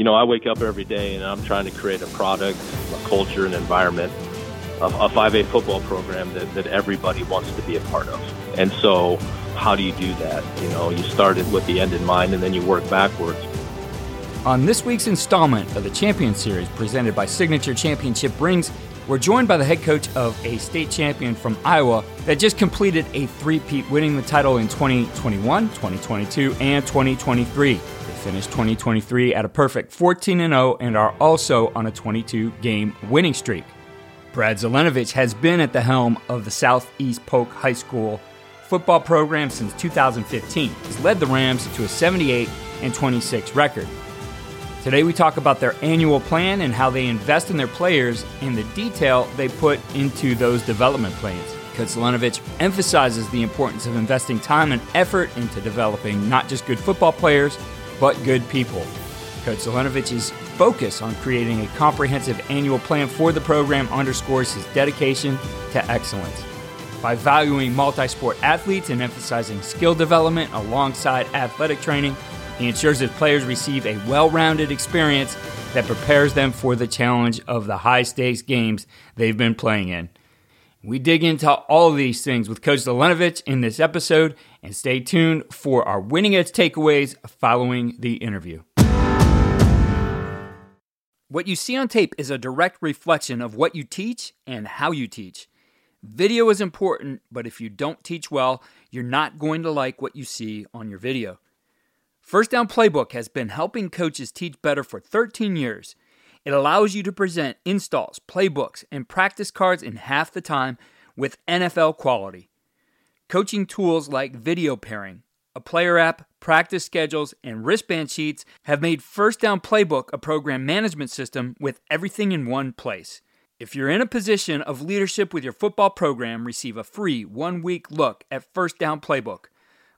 You know, I wake up every day and I'm trying to create a product, a culture, an environment, a, a 5A football program that, that everybody wants to be a part of. And so, how do you do that? You know, you start it with the end in mind and then you work backwards. On this week's installment of the Champion Series presented by Signature Championship Rings, we're joined by the head coach of a state champion from Iowa that just completed a three-peat, winning the title in 2021, 2022, and 2023 finished 2023 at a perfect 14 0 and are also on a 22 game winning streak. Brad Zelenovich has been at the helm of the Southeast Polk High School football program since 2015. He's led the Rams to a 78 and 26 record. Today we talk about their annual plan and how they invest in their players and the detail they put into those development plans. Zelenovich emphasizes the importance of investing time and effort into developing not just good football players, but good people. Coach Zelenovich's focus on creating a comprehensive annual plan for the program underscores his dedication to excellence. By valuing multi sport athletes and emphasizing skill development alongside athletic training, he ensures that players receive a well rounded experience that prepares them for the challenge of the high stakes games they've been playing in. We dig into all these things with Coach Zelenovich in this episode, and stay tuned for our winning edge takeaways following the interview. What you see on tape is a direct reflection of what you teach and how you teach. Video is important, but if you don't teach well, you're not going to like what you see on your video. First Down Playbook has been helping coaches teach better for 13 years. It allows you to present installs, playbooks, and practice cards in half the time with NFL quality. Coaching tools like video pairing, a player app, practice schedules, and wristband sheets have made First Down Playbook a program management system with everything in one place. If you're in a position of leadership with your football program, receive a free one week look at First Down Playbook.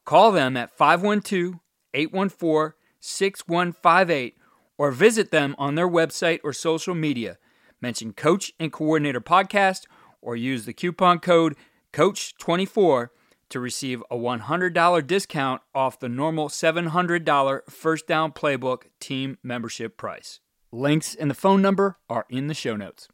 Call them at 512 814 6158 or visit them on their website or social media. Mention Coach and Coordinator Podcast or use the coupon code COACH24 to receive a $100 discount off the normal $700 First Down Playbook team membership price. Links and the phone number are in the show notes.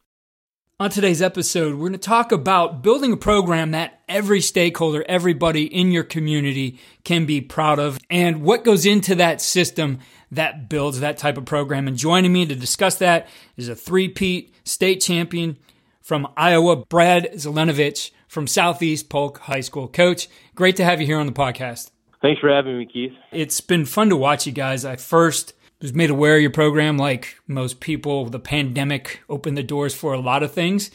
On today's episode, we're going to talk about building a program that every stakeholder, everybody in your community can be proud of, and what goes into that system that builds that type of program. And joining me to discuss that is a three-peat state champion from Iowa, Brad Zelenovich from Southeast Polk High School. Coach, great to have you here on the podcast. Thanks for having me, Keith. It's been fun to watch you guys. I first was made aware of your program like most people. The pandemic opened the doors for a lot of things.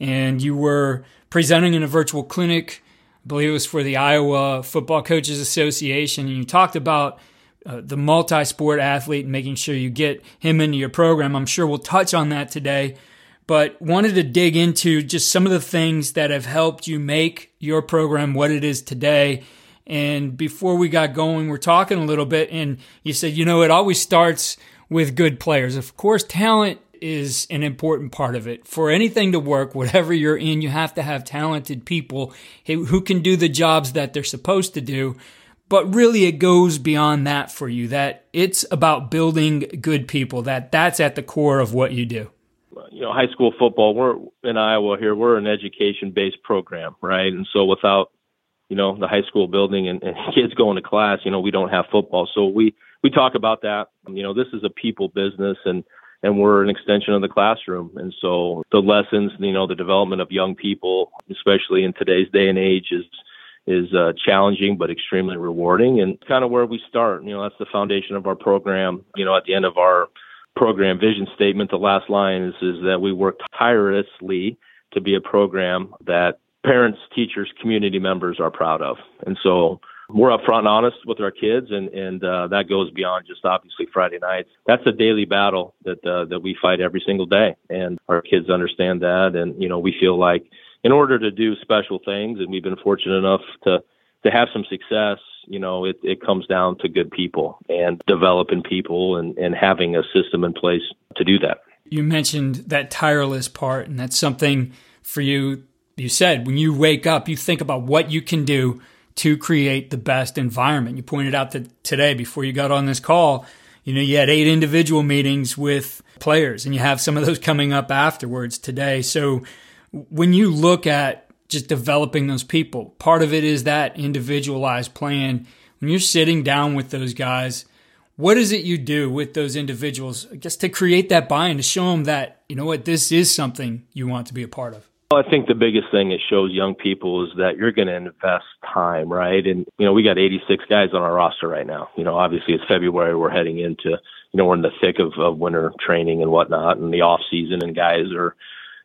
And you were presenting in a virtual clinic, I believe it was for the Iowa Football Coaches Association. And you talked about uh, the multi sport athlete and making sure you get him into your program. I'm sure we'll touch on that today. But wanted to dig into just some of the things that have helped you make your program what it is today and before we got going, we're talking a little bit, and you said, you know, it always starts with good players. Of course, talent is an important part of it. For anything to work, whatever you're in, you have to have talented people who can do the jobs that they're supposed to do. but really it goes beyond that for you that it's about building good people that that's at the core of what you do you know high school football we're in iowa here we're an education based program right and so without you know the high school building and, and kids going to class you know we don't have football so we we talk about that you know this is a people business and and we're an extension of the classroom and so the lessons you know the development of young people especially in today's day and age is is uh, challenging but extremely rewarding and kind of where we start. You know, that's the foundation of our program. You know, at the end of our program vision statement, the last line is, is that we work tirelessly to be a program that parents, teachers, community members are proud of. And so we're upfront and honest with our kids, and and uh, that goes beyond just obviously Friday nights. That's a daily battle that uh, that we fight every single day, and our kids understand that. And you know, we feel like in order to do special things, and we've been fortunate enough to to have some success, you know, it, it comes down to good people and developing people and, and having a system in place to do that. You mentioned that tireless part, and that's something for you. You said when you wake up, you think about what you can do to create the best environment. You pointed out that today, before you got on this call, you know, you had eight individual meetings with players, and you have some of those coming up afterwards today. So when you look at just developing those people, part of it is that individualized plan. When you're sitting down with those guys, what is it you do with those individuals just to create that buy-in to show them that you know what this is something you want to be a part of well, I think the biggest thing it shows young people is that you're going to invest time, right? And you know, we got 86 guys on our roster right now. You know, obviously it's February. We're heading into, you know, we're in the thick of, of winter training and whatnot, and the off season, and guys are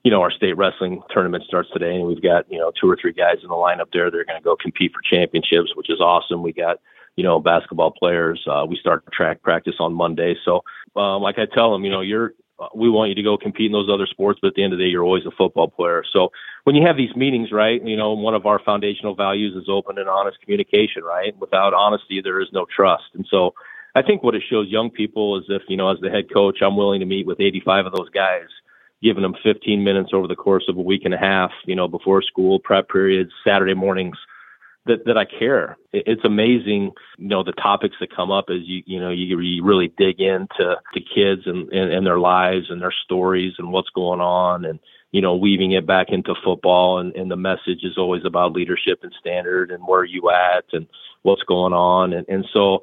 you know, our state wrestling tournament starts today, and we've got you know two or three guys in the lineup there. They're going to go compete for championships, which is awesome. We got you know basketball players. Uh, we start track practice on Monday, so um, like I tell them, you know, you're we want you to go compete in those other sports, but at the end of the day, you're always a football player. So when you have these meetings, right, you know, one of our foundational values is open and honest communication, right? Without honesty, there is no trust. And so I think what it shows young people is if, you know, as the head coach, I'm willing to meet with 85 of those guys giving them 15 minutes over the course of a week and a half, you know, before school, prep periods, Saturday mornings, that, that I care. It's amazing, you know, the topics that come up as you, you know, you, you really dig into the kids and, and, and their lives and their stories and what's going on and, you know, weaving it back into football. And, and the message is always about leadership and standard and where you at and what's going on. And, and so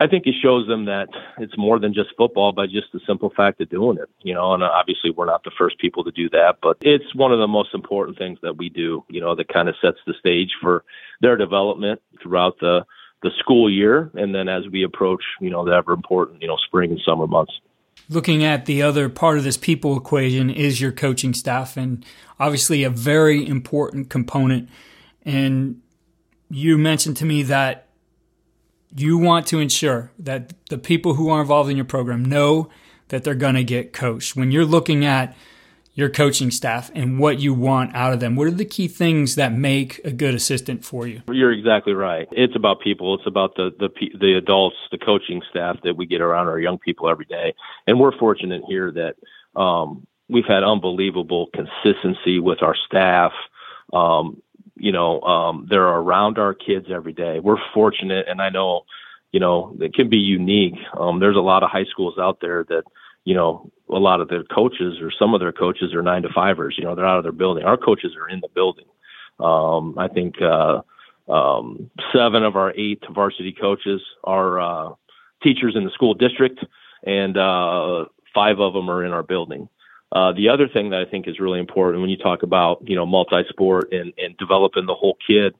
I think it shows them that it's more than just football by just the simple fact of doing it, you know, and uh, obviously we're not the first people to do that, but it's one of the most important things that we do, you know, that kind of sets the stage for their development throughout the, the school year. And then as we approach, you know, the ever important, you know, spring and summer months. Looking at the other part of this people equation is your coaching staff and obviously a very important component. And you mentioned to me that you want to ensure that the people who are involved in your program know that they're going to get coached. When you're looking at your coaching staff and what you want out of them, what are the key things that make a good assistant for you? You're exactly right. It's about people. It's about the the the adults, the coaching staff that we get around our young people every day. And we're fortunate here that um, we've had unbelievable consistency with our staff. Um, you know, um, they're around our kids every day. We're fortunate, and I know, you know, it can be unique. Um, there's a lot of high schools out there that, you know, a lot of their coaches or some of their coaches are nine to fivers. You know, they're out of their building. Our coaches are in the building. Um, I think uh, um, seven of our eight varsity coaches are uh, teachers in the school district, and uh, five of them are in our building. Uh, the other thing that I think is really important when you talk about, you know, multi-sport and, and developing the whole kid,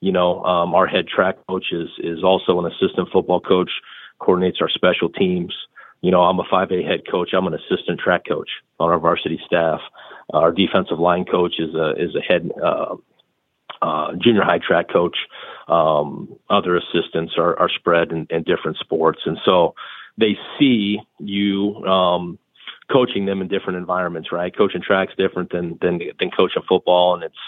you know, um, our head track coach is, is also an assistant football coach, coordinates our special teams. You know, I'm a 5A head coach. I'm an assistant track coach on our varsity staff. Our defensive line coach is a, is a head, uh, uh, junior high track coach. Um, other assistants are, are spread in, in different sports. And so they see you, um, coaching them in different environments, right? Coaching track's different than than than coaching football, and it's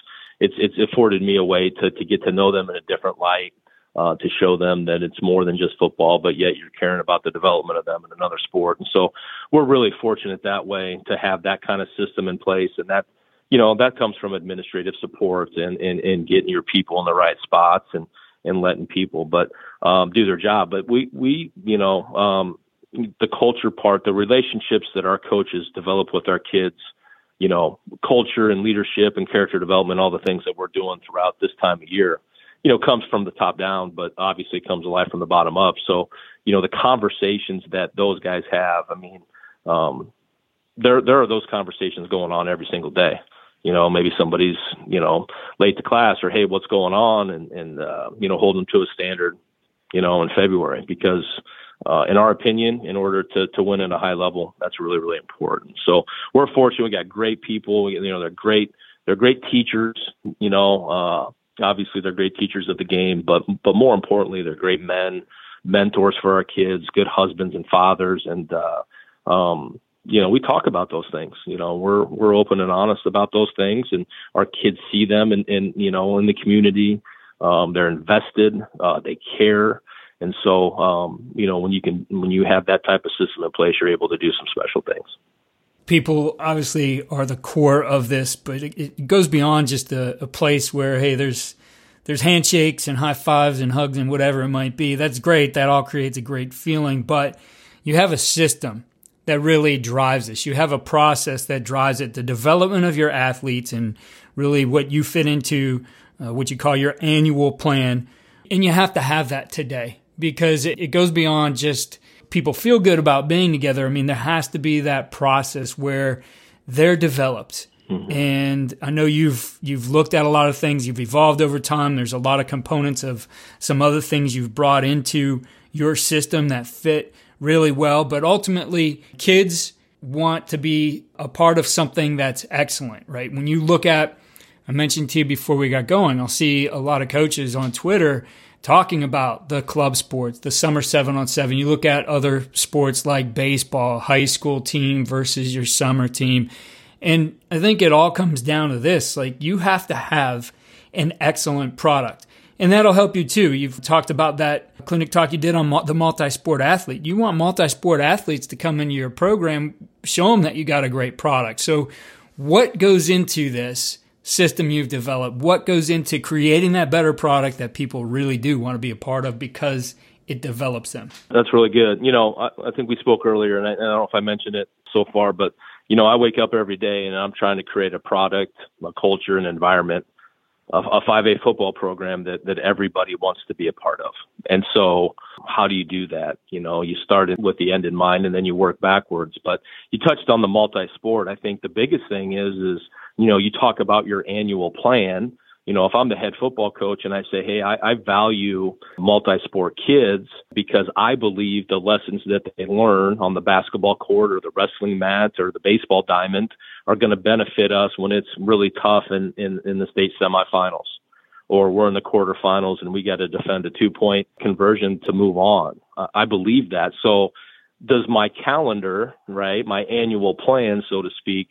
it's it's afforded me a way to to get to know them in a different light, uh, to show them that it's more than just football, but yet you're caring about the development of them in another sport. And so we're really fortunate that way to have that kind of system in place, and that you know that comes from administrative support and and and getting your people in the right spots and and letting people but um, do their job. But we we you know um, the culture part, the relationships that our coaches develop with our kids, you know, culture and leadership and character development, all the things that we're doing throughout this time of year, you know, comes from the top down, but obviously comes alive from the bottom up. So, you know, the conversations that those guys have, I mean, um, there there are those conversations going on every single day. You know, maybe somebody's you know late to class or hey, what's going on, and and uh, you know hold them to a standard. You know, in February because uh, in our opinion, in order to to win at a high level, that's really really important. So we're fortunate. We got great people. You know, they're great. They're great teachers. You know, uh, obviously they're great teachers of the game, but but more importantly, they're great men, mentors for our kids, good husbands and fathers, and uh, um, you know, we talk about those things. You know, we're we're open and honest about those things, and our kids see them, and in, you know, in the community, um, they're invested, uh, they care, and so um, you know, when you can when you have that type of system in place, you're able to do some special things. People obviously are the core of this, but it, it goes beyond just a, a place where hey, there's there's handshakes and high fives and hugs and whatever it might be. That's great. That all creates a great feeling, but you have a system that really drives this. You have a process that drives it, the development of your athletes and really what you fit into uh, what you call your annual plan. And you have to have that today because it, it goes beyond just people feel good about being together. I mean, there has to be that process where they're developed. Mm-hmm. And I know you've you've looked at a lot of things. You've evolved over time. There's a lot of components of some other things you've brought into your system that fit really well. But ultimately, kids want to be a part of something that's excellent, right? When you look at, I mentioned to you before we got going, I'll see a lot of coaches on Twitter talking about the club sports, the summer seven on seven. You look at other sports like baseball, high school team versus your summer team. And I think it all comes down to this like, you have to have an excellent product. And that'll help you too. You've talked about that clinic talk you did on the multi sport athlete. You want multi sport athletes to come into your program, show them that you got a great product. So, what goes into this system you've developed? What goes into creating that better product that people really do want to be a part of because it develops them? That's really good. You know, I, I think we spoke earlier, and I, I don't know if I mentioned it so far, but you know, I wake up every day and I'm trying to create a product, a culture, an environment a, a 5A football program that, that everybody wants to be a part of. And so how do you do that? You know, you start with the end in mind and then you work backwards. But you touched on the multi-sport. I think the biggest thing is, is, you know, you talk about your annual plan you know, if I'm the head football coach and I say, hey, I, I value multi sport kids because I believe the lessons that they learn on the basketball court or the wrestling mat or the baseball diamond are going to benefit us when it's really tough in, in, in the state semifinals or we're in the quarterfinals and we got to defend a two point conversion to move on. Uh, I believe that. So, does my calendar, right, my annual plan, so to speak,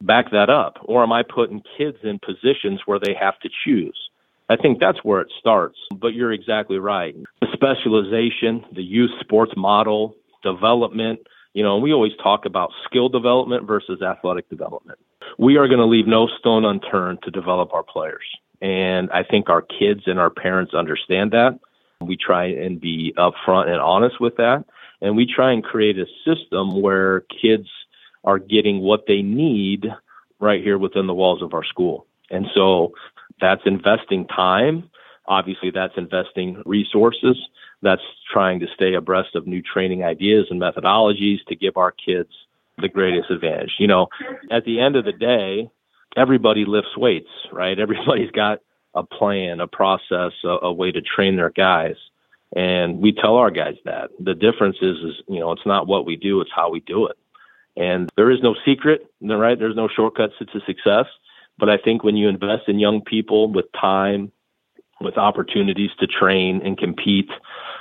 back that up? Or am I putting kids in positions where they have to choose? I think that's where it starts. But you're exactly right. The specialization, the youth sports model, development, you know, we always talk about skill development versus athletic development. We are going to leave no stone unturned to develop our players. And I think our kids and our parents understand that. We try and be upfront and honest with that. And we try and create a system where kids are getting what they need right here within the walls of our school. And so that's investing time. Obviously, that's investing resources. That's trying to stay abreast of new training ideas and methodologies to give our kids the greatest advantage. You know, at the end of the day, everybody lifts weights, right? Everybody's got a plan, a process, a, a way to train their guys. And we tell our guys that. The difference is, is, you know, it's not what we do, it's how we do it. And there is no secret, right? There's no shortcuts to success. But I think when you invest in young people with time, with opportunities to train and compete,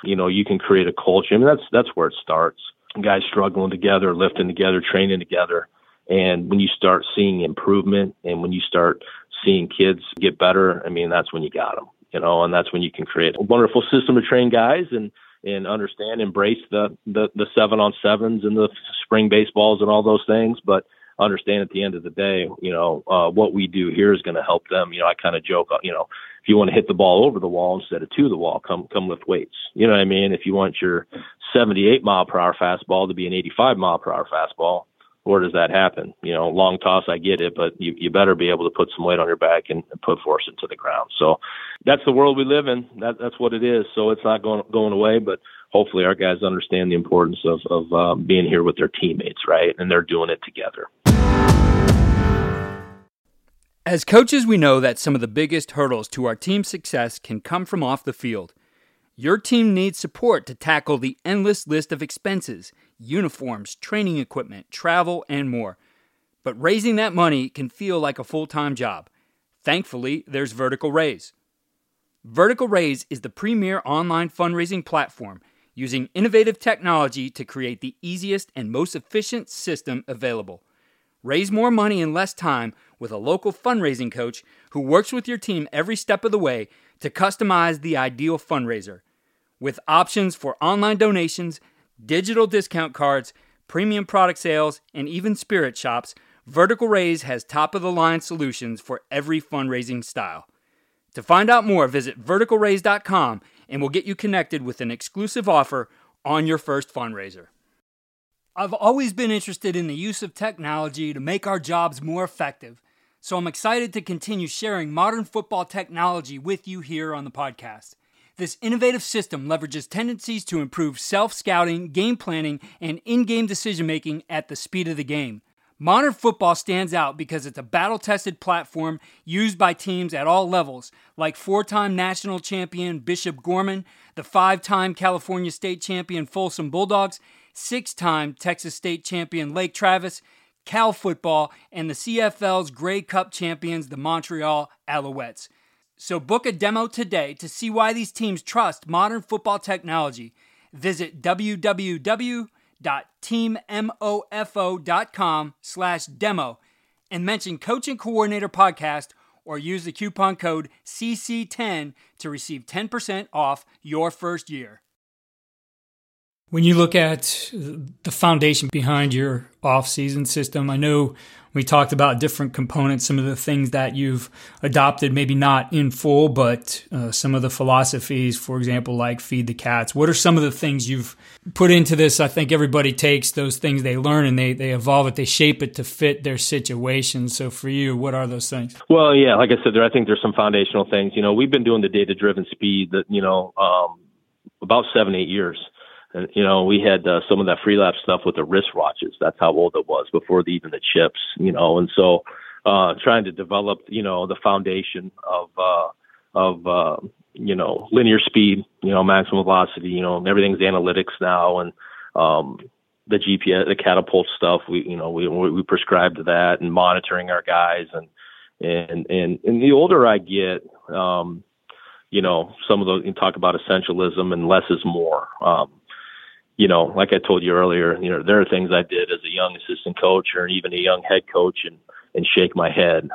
you know, you can create a culture. I mean, that's that's where it starts. Guys struggling together, lifting together, training together. And when you start seeing improvement and when you start seeing kids get better, I mean, that's when you got them, you know, and that's when you can create a wonderful system to train guys and and understand, embrace the, the, the seven on sevens and the spring baseballs and all those things. But understand at the end of the day, you know, uh, what we do here is going to help them. You know, I kind of joke, you know, if you want to hit the ball over the wall instead of to the wall, come come lift weights. You know what I mean? If you want your 78 mile per hour fastball to be an 85 mile per hour fastball, where does that happen? You know, long toss, I get it, but you, you better be able to put some weight on your back and, put force into the ground. So that's the world we live in. That, that's what it is. So it's not going going away, but hopefully our guys understand the importance of of um, being here with their teammates, right? And they're doing it together. As coaches, we know that some of the biggest hurdles to our team's success can come from off the field. Your team needs support to tackle the endless list of expenses uniforms, training equipment, travel, and more. But raising that money can feel like a full time job. Thankfully, there's Vertical Raise. Vertical Raise is the premier online fundraising platform using innovative technology to create the easiest and most efficient system available. Raise more money in less time with a local fundraising coach who works with your team every step of the way to customize the ideal fundraiser. With options for online donations, digital discount cards, premium product sales, and even spirit shops, Vertical Raise has top of the line solutions for every fundraising style. To find out more, visit verticalraise.com and we'll get you connected with an exclusive offer on your first fundraiser. I've always been interested in the use of technology to make our jobs more effective, so I'm excited to continue sharing modern football technology with you here on the podcast. This innovative system leverages tendencies to improve self scouting, game planning, and in game decision making at the speed of the game. Modern football stands out because it's a battle tested platform used by teams at all levels, like four time national champion Bishop Gorman, the five time California state champion Folsom Bulldogs, six time Texas state champion Lake Travis, Cal football, and the CFL's Grey Cup champions, the Montreal Alouettes. So book a demo today to see why these teams trust modern football technology. Visit www.teammofo.com slash demo and mention Coach and Coordinator Podcast or use the coupon code CC10 to receive 10% off your first year. When you look at the foundation behind your off-season system, I know we talked about different components, some of the things that you've adopted, maybe not in full, but uh, some of the philosophies, for example, like feed the cats. What are some of the things you've put into this? I think everybody takes those things they learn and they, they evolve it, they shape it to fit their situation. So for you, what are those things? Well, yeah, like I said, there, I think there's some foundational things. You know, we've been doing the data driven speed that, you know, um, about seven, eight years. And you know, we had uh, some of that Freelap stuff with the wristwatches. That's how old it was before the, even the chips. You know, and so uh, trying to develop, you know, the foundation of uh, of uh, you know linear speed, you know, maximum velocity. You know, everything's analytics now, and um, the GPS, the catapult stuff. We you know we we prescribe to that and monitoring our guys and and and and the older I get. Um, you know, some of those you talk about essentialism and less is more. Um, you know, like I told you earlier, you know, there are things I did as a young assistant coach or even a young head coach and, and shake my head.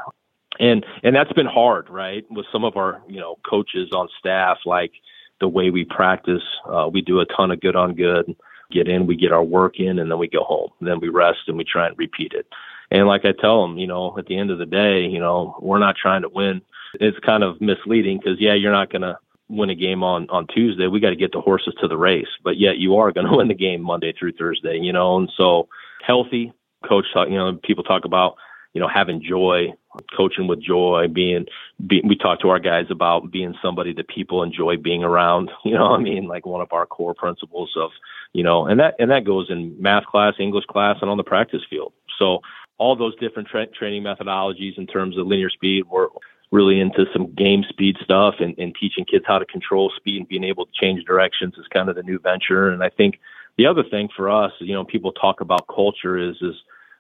And, and that's been hard, right? With some of our, you know, coaches on staff, like the way we practice, uh, we do a ton of good on good, get in, we get our work in and then we go home. And then we rest and we try and repeat it. And like I tell them, you know, at the end of the day, you know, we're not trying to win. It's kind of misleading because yeah, you're not going to win a game on on Tuesday, we got to get the horses to the race. But yet you are going to win the game Monday through Thursday, you know. And so healthy coach, talk, you know, people talk about you know having joy, coaching with joy, being. Be, we talk to our guys about being somebody that people enjoy being around. You know, I mean, like one of our core principles of you know, and that and that goes in math class, English class, and on the practice field. So all those different tra- training methodologies in terms of linear speed, we're really into some game speed stuff and, and teaching kids how to control speed and being able to change directions is kind of the new venture. And I think the other thing for us, you know, people talk about culture is, is,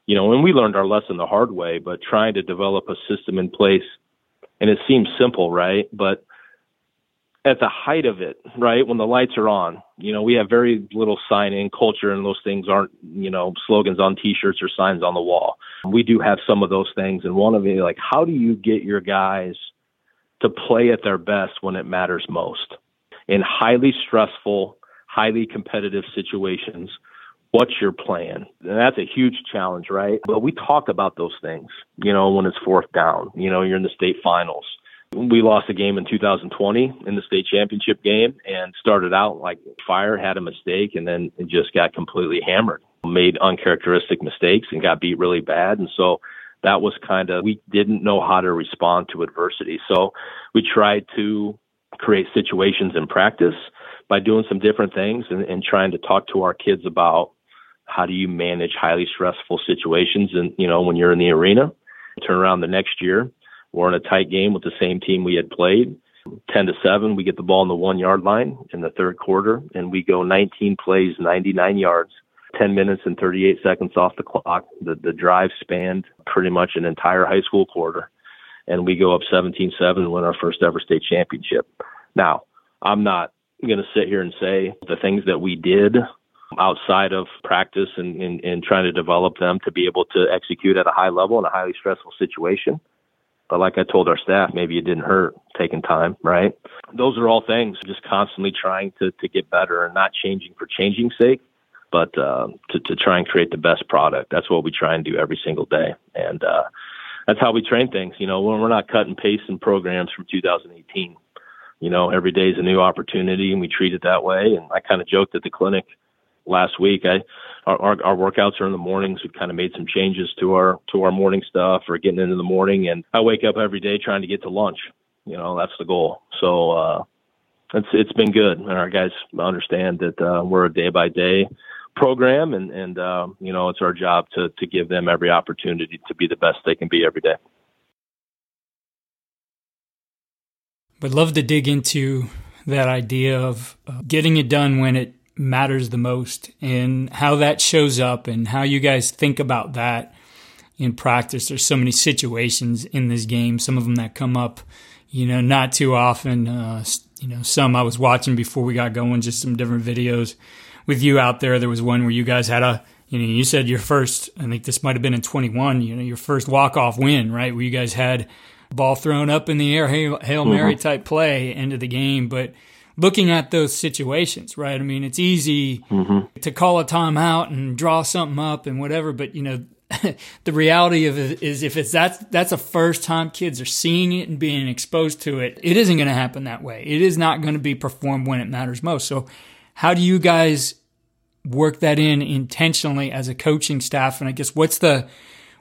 you know, and we learned our lesson the hard way, but trying to develop a system in place. And it seems simple, right? But at the height of it, right, when the lights are on, you know, we have very little sign-in culture, and those things aren't, you know, slogans on T-shirts or signs on the wall. We do have some of those things, and one of it, like, how do you get your guys to play at their best when it matters most in highly stressful, highly competitive situations What's your plan? And that's a huge challenge, right? But we talk about those things, you know, when it's fourth down, you know, you're in the state finals. We lost a game in 2020 in the state championship game and started out like fire, had a mistake, and then just got completely hammered. Made uncharacteristic mistakes and got beat really bad. And so that was kind of, we didn't know how to respond to adversity. So we tried to create situations in practice by doing some different things and, and trying to talk to our kids about how do you manage highly stressful situations and you know when you're in the arena turn around the next year we're in a tight game with the same team we had played. 10 to 7 we get the ball on the 1 yard line in the third quarter and we go 19 plays 99 yards. 10 minutes and 38 seconds off the clock. The the drive spanned pretty much an entire high school quarter and we go up 17-7 and win our first ever state championship. Now i'm not going to sit here and say the things that we did outside of practice and, and, and trying to develop them to be able to execute at a high level in a highly stressful situation. But like I told our staff, maybe it didn't hurt taking time, right? Those are all things, just constantly trying to, to get better and not changing for changing sake, but uh, to, to try and create the best product. That's what we try and do every single day. And uh, that's how we train things. You know, when we're not cutting paste and programs from 2018, you know, every day is a new opportunity and we treat it that way. And I kind of joked at the clinic – last week. I our, our, our workouts are in the mornings. We've kind of made some changes to our to our morning stuff or getting into the morning. And I wake up every day trying to get to lunch. You know, that's the goal. So uh, it's it's been good, and our guys understand that uh, we're a day by day program, and and uh, you know it's our job to to give them every opportunity to be the best they can be every day. But love to dig into that idea of uh, getting it done when it matters the most and how that shows up and how you guys think about that in practice. There's so many situations in this game, some of them that come up, you know, not too often. Uh, you know, some I was watching before we got going, just some different videos with you out there. There was one where you guys had a, you know, you said your first, I think this might have been in 21, you know, your first walk off win, right? Where you guys had ball thrown up in the air, Hail, Hail Mary mm-hmm. type play into the game. But looking at those situations, right? I mean, it's easy mm-hmm. to call a timeout and draw something up and whatever, but you know, the reality of it is if it's that's that's a first time kids are seeing it and being exposed to it, it isn't going to happen that way. It is not going to be performed when it matters most. So, how do you guys work that in intentionally as a coaching staff? And I guess what's the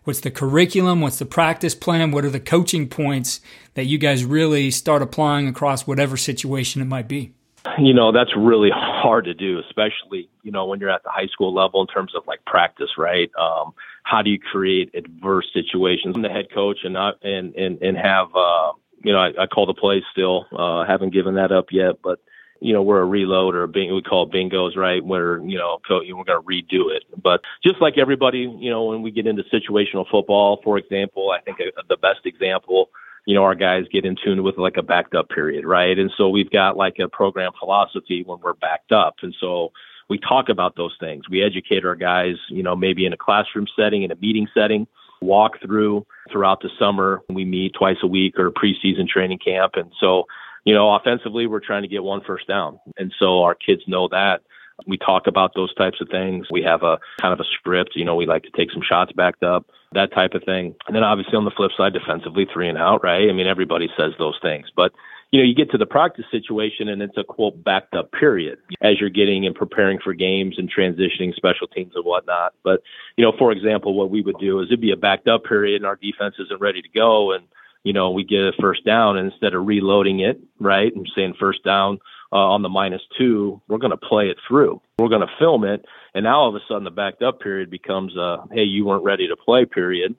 what's the curriculum? What's the practice plan? What are the coaching points that you guys really start applying across whatever situation it might be? You know, that's really hard to do, especially, you know, when you're at the high school level in terms of like practice, right? Um, how do you create adverse situations? I'm the head coach and not, and, and, and have, uh, you know, I, I call the plays still, uh, haven't given that up yet, but, you know, we're a reload or a bing, we call bingos, right? Where, you know, we're going to redo it. But just like everybody, you know, when we get into situational football, for example, I think uh, the best example, you know, our guys get in tune with like a backed up period, right? And so we've got like a program philosophy when we're backed up. And so we talk about those things. We educate our guys, you know, maybe in a classroom setting, in a meeting setting, walk through throughout the summer. We meet twice a week or preseason training camp. And so you know, offensively, we're trying to get one first down. And so our kids know that. We talk about those types of things. We have a kind of a script. You know, we like to take some shots backed up, that type of thing. And then obviously on the flip side, defensively, three and out, right? I mean, everybody says those things. But, you know, you get to the practice situation and it's a quote backed up period as you're getting and preparing for games and transitioning special teams and whatnot. But, you know, for example, what we would do is it'd be a backed up period and our defense isn't ready to go. And, you know, we get a first down and instead of reloading it, right, and saying first down uh, on the minus two, we're going to play it through. We're going to film it. And now all of a sudden the backed up period becomes a, hey, you weren't ready to play period.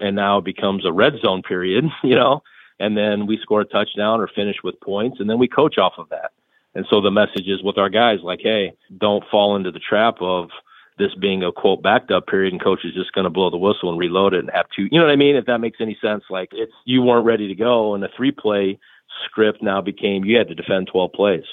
And now it becomes a red zone period, you know, and then we score a touchdown or finish with points and then we coach off of that. And so the message is with our guys like, hey, don't fall into the trap of, this being a quote backed up period and coach is just going to blow the whistle and reload it and have two, you know what I mean? If that makes any sense, like it's, you weren't ready to go and the three play script now became you had to defend 12 plays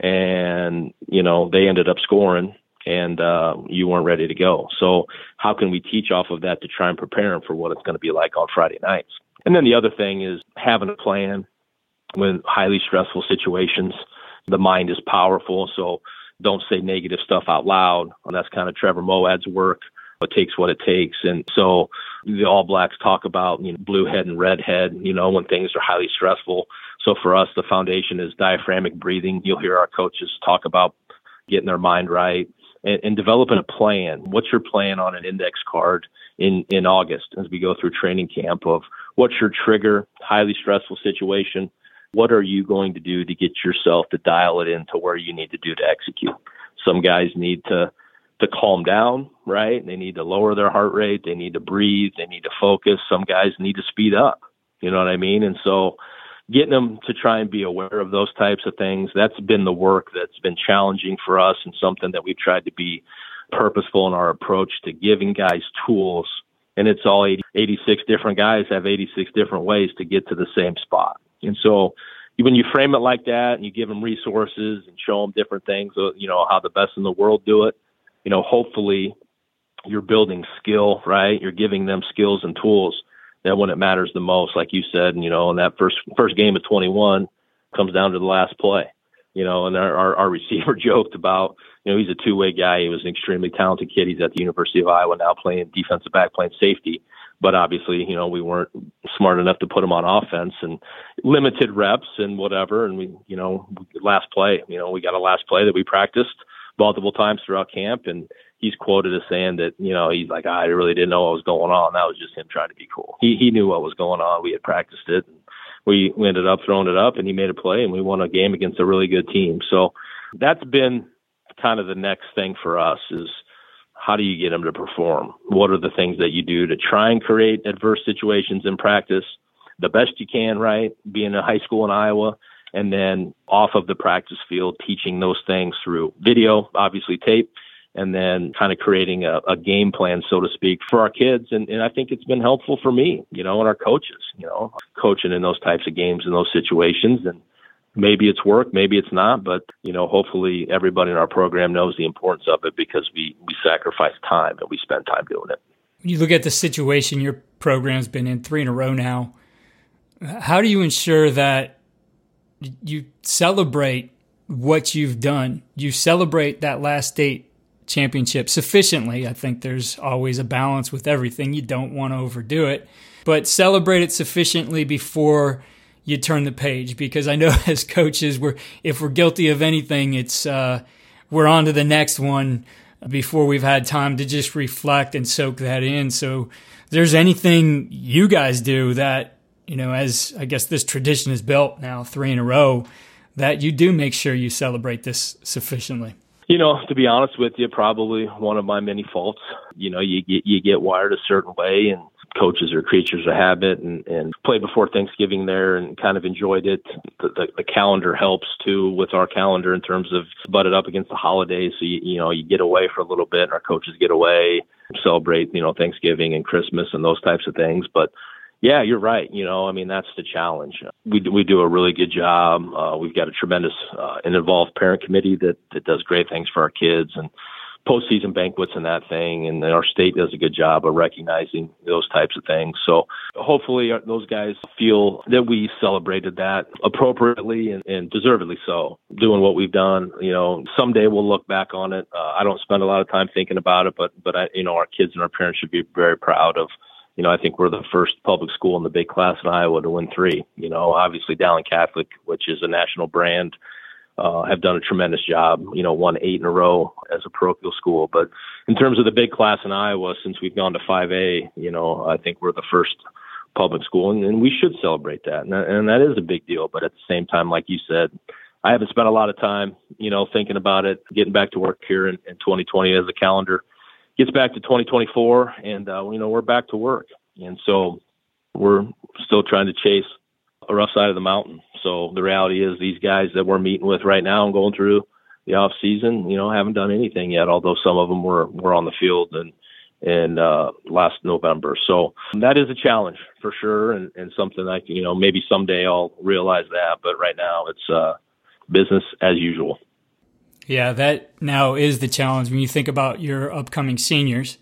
and, you know, they ended up scoring and, uh, you weren't ready to go. So how can we teach off of that to try and prepare them for what it's going to be like on Friday nights? And then the other thing is having a plan when highly stressful situations. The mind is powerful. So, don't say negative stuff out loud. And that's kind of Trevor Moawad's work. It takes what it takes. And so the All Blacks talk about you know, blue head and red head, you know, when things are highly stressful. So for us, the foundation is diaphragmatic breathing. You'll hear our coaches talk about getting their mind right and, and developing a plan. What's your plan on an index card in, in August as we go through training camp of what's your trigger, highly stressful situation? What are you going to do to get yourself to dial it in to where you need to do to execute? Some guys need to to calm down, right? They need to lower their heart rate. They need to breathe. They need to focus. Some guys need to speed up. You know what I mean? And so getting them to try and be aware of those types of things, that's been the work that's been challenging for us and something that we've tried to be purposeful in our approach to giving guys tools. And it's all 80, 86 different guys have 86 different ways to get to the same spot. And so when you frame it like that and you give them resources and show them different things, uh, you know, how the best in the world do it, you know, hopefully you're building skill, right? You're giving them skills and tools that when it matters the most, like you said, and, you know, in that first first game of 21 comes down to the last play, you know, and our, our, our receiver joked about, you know, he's a two way guy. He was an extremely talented kid. He's at the University of Iowa now playing defensive back, playing safety. But obviously, you know, we weren't smart enough to put him on offense and limited reps and whatever. And we, you know, last play, you know, we got a last play that we practiced multiple times throughout camp, and he's quoted as saying that you know he's like I really didn't know what was going on. That was just him trying to be cool. He he knew what was going on. We had practiced it. And we, we ended up throwing it up, and he made a play, and we won a game against a really good team. So that's been kind of the next thing for us is how do you get them to perform? What are the things that you do to try and create adverse situations in practice the best you can, right? Being a high school in Iowa, and then off of the practice field, teaching those things through video, obviously tape, and then kind of creating a, a game plan, so to speak, for our kids. And, and I think it's been helpful for me, you know, and our coaches, you know, coaching in those types of games and those situations. And maybe it's work, maybe it's not, but you know, hopefully everybody in our program knows the importance of it because we we sacrifice time and we spend time doing it. When you look at the situation your program's been in three in a row now, how do you ensure that you celebrate what you've done. You celebrate that last state championship sufficiently. I think there's always a balance with everything. You don't want to overdo it, but celebrate it sufficiently before you turn the page because I know as coaches we're if we're guilty of anything it's uh, we're on to the next one before we've had time to just reflect and soak that in. So there's anything you guys do that you know, as I guess this tradition is built now three in a row, that you do make sure you celebrate this sufficiently. You know, to be honest with you, probably one of my many faults. You know, you get you get wired a certain way, and coaches are creatures of habit, and and played before Thanksgiving there, and kind of enjoyed it. The, the, the calendar helps too with our calendar in terms of butted up against the holidays. So you you know you get away for a little bit, and our coaches get away, celebrate you know Thanksgiving and Christmas and those types of things, but yeah, you're right. You know, I mean, that's the challenge. We we do a really good job. Uh, we've got a tremendous uh, and involved parent committee that that does great things for our kids and postseason banquets and that thing. And our state does a good job of recognizing those types of things. So hopefully uh, those guys feel that we celebrated that appropriately and, and deservedly so. Doing what we've done, you know, someday we'll look back on it. Uh, I don't spend a lot of time thinking about it, but but I, you know, our kids and our parents should be very proud of you know, I think we're the first public school in the big class in Iowa to win three. You know, obviously Dowling Catholic, which is a national brand, uh, have done a tremendous job. You know, won eight in a row as a parochial school. But in terms of the big class in Iowa, since we've gone to 5A, you know, I think we're the first public school, and, and we should celebrate that. And, and that is a big deal. But at the same time, like you said, I haven't spent a lot of time, you know, thinking about it. Getting back to work here in, in 2020 as a calendar gets back to 2024, and uh, you know we're back to work, and so we're still trying to chase a rough side of the mountain. So the reality is, these guys that we're meeting with right now and going through the off season, you know, haven't done anything yet. Although some of them were were on the field and in uh, last November. So that is a challenge for sure, and, and something like you know maybe someday I'll realize that, but right now it's uh, business as usual. Yeah, that now is the challenge when you think about your upcoming seniors.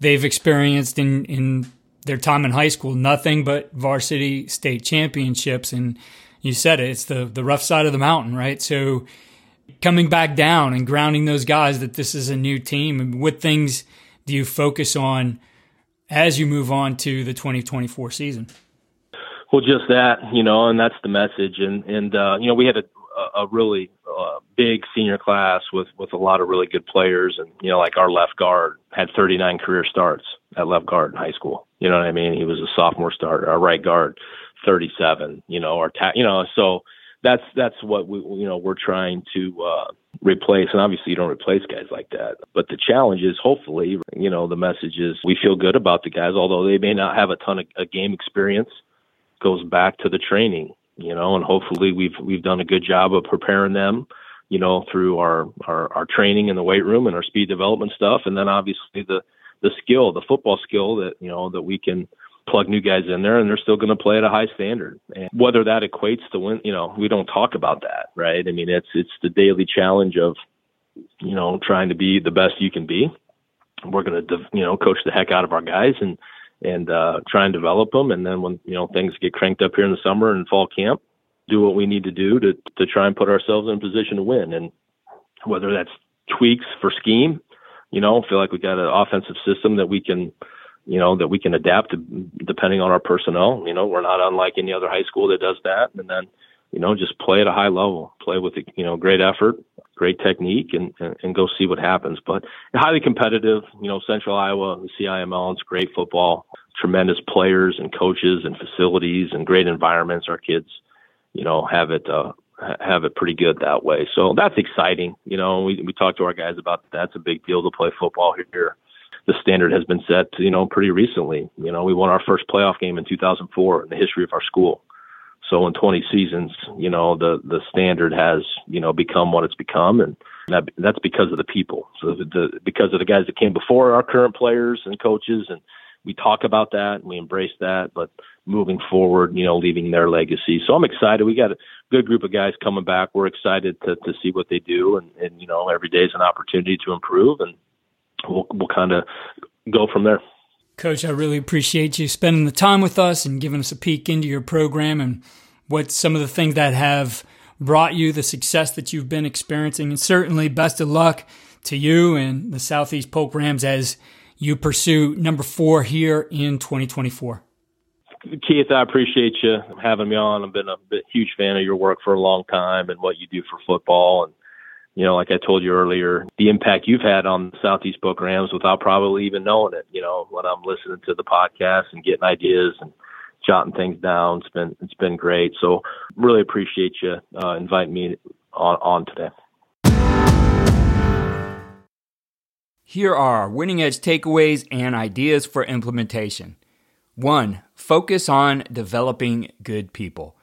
They've experienced in, in their time in high school nothing but varsity state championships. And you said it, it's the, the rough side of the mountain, right? So coming back down and grounding those guys that this is a new team? and What things do you focus on as you move on to the 2024 season? Well, just that, you know, and that's the message. And and uh, you know, we had a a really uh, big senior class with with a lot of really good players, and you know, like our left guard had 39 career starts at left guard in high school. You know what I mean? He was a sophomore starter. Our right guard, 37. You know, our ta- you know, so that's that's what we you know we're trying to uh, replace. And obviously, you don't replace guys like that. But the challenge is, hopefully, you know, the message is we feel good about the guys, although they may not have a ton of, of game experience. Goes back to the training, you know, and hopefully we've we've done a good job of preparing them, you know, through our our, our training in the weight room and our speed development stuff, and then obviously the the skill, the football skill that you know that we can plug new guys in there and they're still going to play at a high standard. And whether that equates to win, you know, we don't talk about that, right? I mean, it's it's the daily challenge of you know trying to be the best you can be. We're going to you know coach the heck out of our guys and and uh, try and develop them. And then when you know things get cranked up here in the summer and fall camp, do what we need to do to to try and put ourselves in a position to win. And whether that's tweaks for scheme, you know, feel like we got an offensive system that we can you know, that we can adapt to, depending on our personnel. You know, we're not unlike any other high school that does that. And then, you know, just play at a high level, play with, you know, great effort, great technique and, and, go see what happens. But highly competitive, you know, Central Iowa, the CIML, it's great football, tremendous players and coaches and facilities and great environments. Our kids, you know, have it, uh, have it pretty good that way. So that's exciting. You know, we, we talk to our guys about that. That's a big deal to play football here the standard has been set, you know, pretty recently. You know, we won our first playoff game in 2004 in the history of our school. So in 20 seasons, you know, the the standard has, you know, become what it's become, and that that's because of the people. So the, the because of the guys that came before our current players and coaches, and we talk about that and we embrace that. But moving forward, you know, leaving their legacy. So I'm excited. We got a good group of guys coming back. We're excited to to see what they do, and and you know, every day is an opportunity to improve, and we'll we'll kind of go from there. Coach, I really appreciate you spending the time with us and giving us a peek into your program and what some of the things that have brought you the success that you've been experiencing. And certainly, best of luck to you and the Southeast Polk Rams as you pursue number four here in 2024. Keith, I appreciate you having me on. I've been a huge fan of your work for a long time and what you do for football. And you know, like I told you earlier, the impact you've had on the Southeast Polk Rams without probably even knowing it. You know, when I'm listening to the podcast and getting ideas and jotting things down, it's been it's been great. So really appreciate you uh, inviting me on, on today. Here are our winning edge takeaways and ideas for implementation. One, focus on developing good people.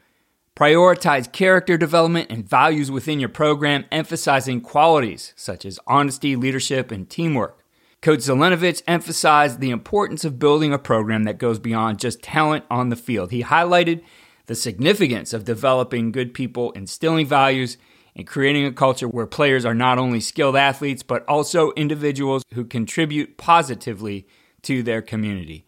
Prioritize character development and values within your program, emphasizing qualities such as honesty, leadership, and teamwork. Coach Zelenovich emphasized the importance of building a program that goes beyond just talent on the field. He highlighted the significance of developing good people, instilling values, and creating a culture where players are not only skilled athletes, but also individuals who contribute positively to their community.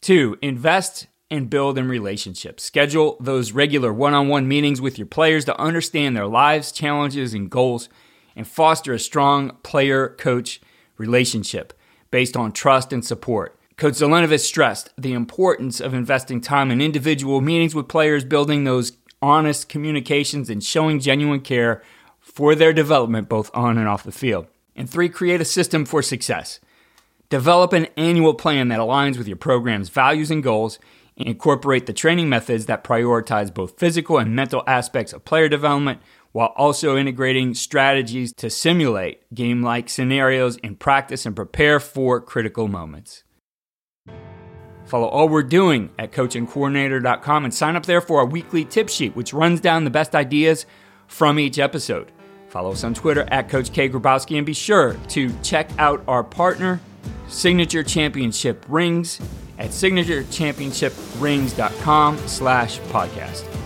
Two, invest and build in relationships. Schedule those regular one on one meetings with your players to understand their lives, challenges, and goals, and foster a strong player coach relationship based on trust and support. Coach Zelenovich stressed the importance of investing time in individual meetings with players, building those honest communications, and showing genuine care for their development both on and off the field. And three, create a system for success. Develop an annual plan that aligns with your program's values and goals incorporate the training methods that prioritize both physical and mental aspects of player development while also integrating strategies to simulate game like scenarios in practice and prepare for critical moments. Follow all we're doing at coachandcoordinator.com and sign up there for our weekly tip sheet, which runs down the best ideas from each episode. Follow us on Twitter at Coach K. Grabowski and be sure to check out our partner, Signature Championship Rings at signaturechampionshiprings.com slash podcast.